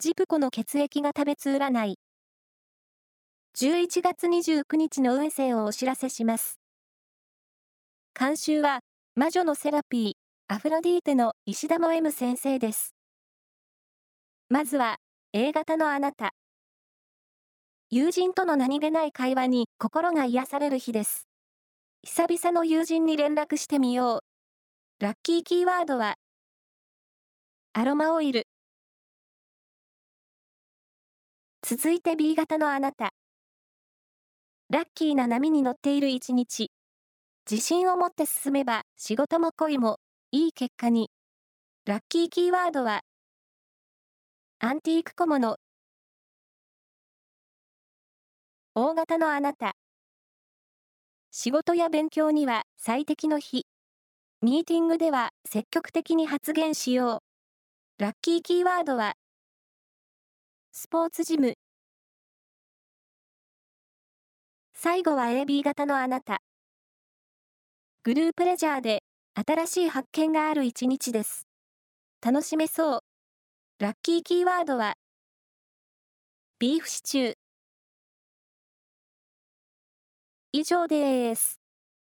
ジプコの血液が食べつ占い。11月29日の運勢をお知らせします。監修は、魔女のセラピー、アフロディーテの石田も M 先生です。まずは、A 型のあなた。友人との何気ない会話に心が癒される日です。久々の友人に連絡してみよう。ラッキーキーワードは、アロマオイル。続いて B 型のあなた。ラッキーな波に乗っている一日。自信を持って進めば仕事も恋もいい結果に。ラッキーキーワードは、アンティーク小物。大型のあなた。仕事や勉強には最適の日。ミーティングでは積極的に発言しよう。ラッキーキーワードは、スポーツジム。最後は AB 型のあなた。グループレジャーで新しい発見がある一日です。楽しめそう。ラッキーキーワードは、ビーフシチュー。以上です。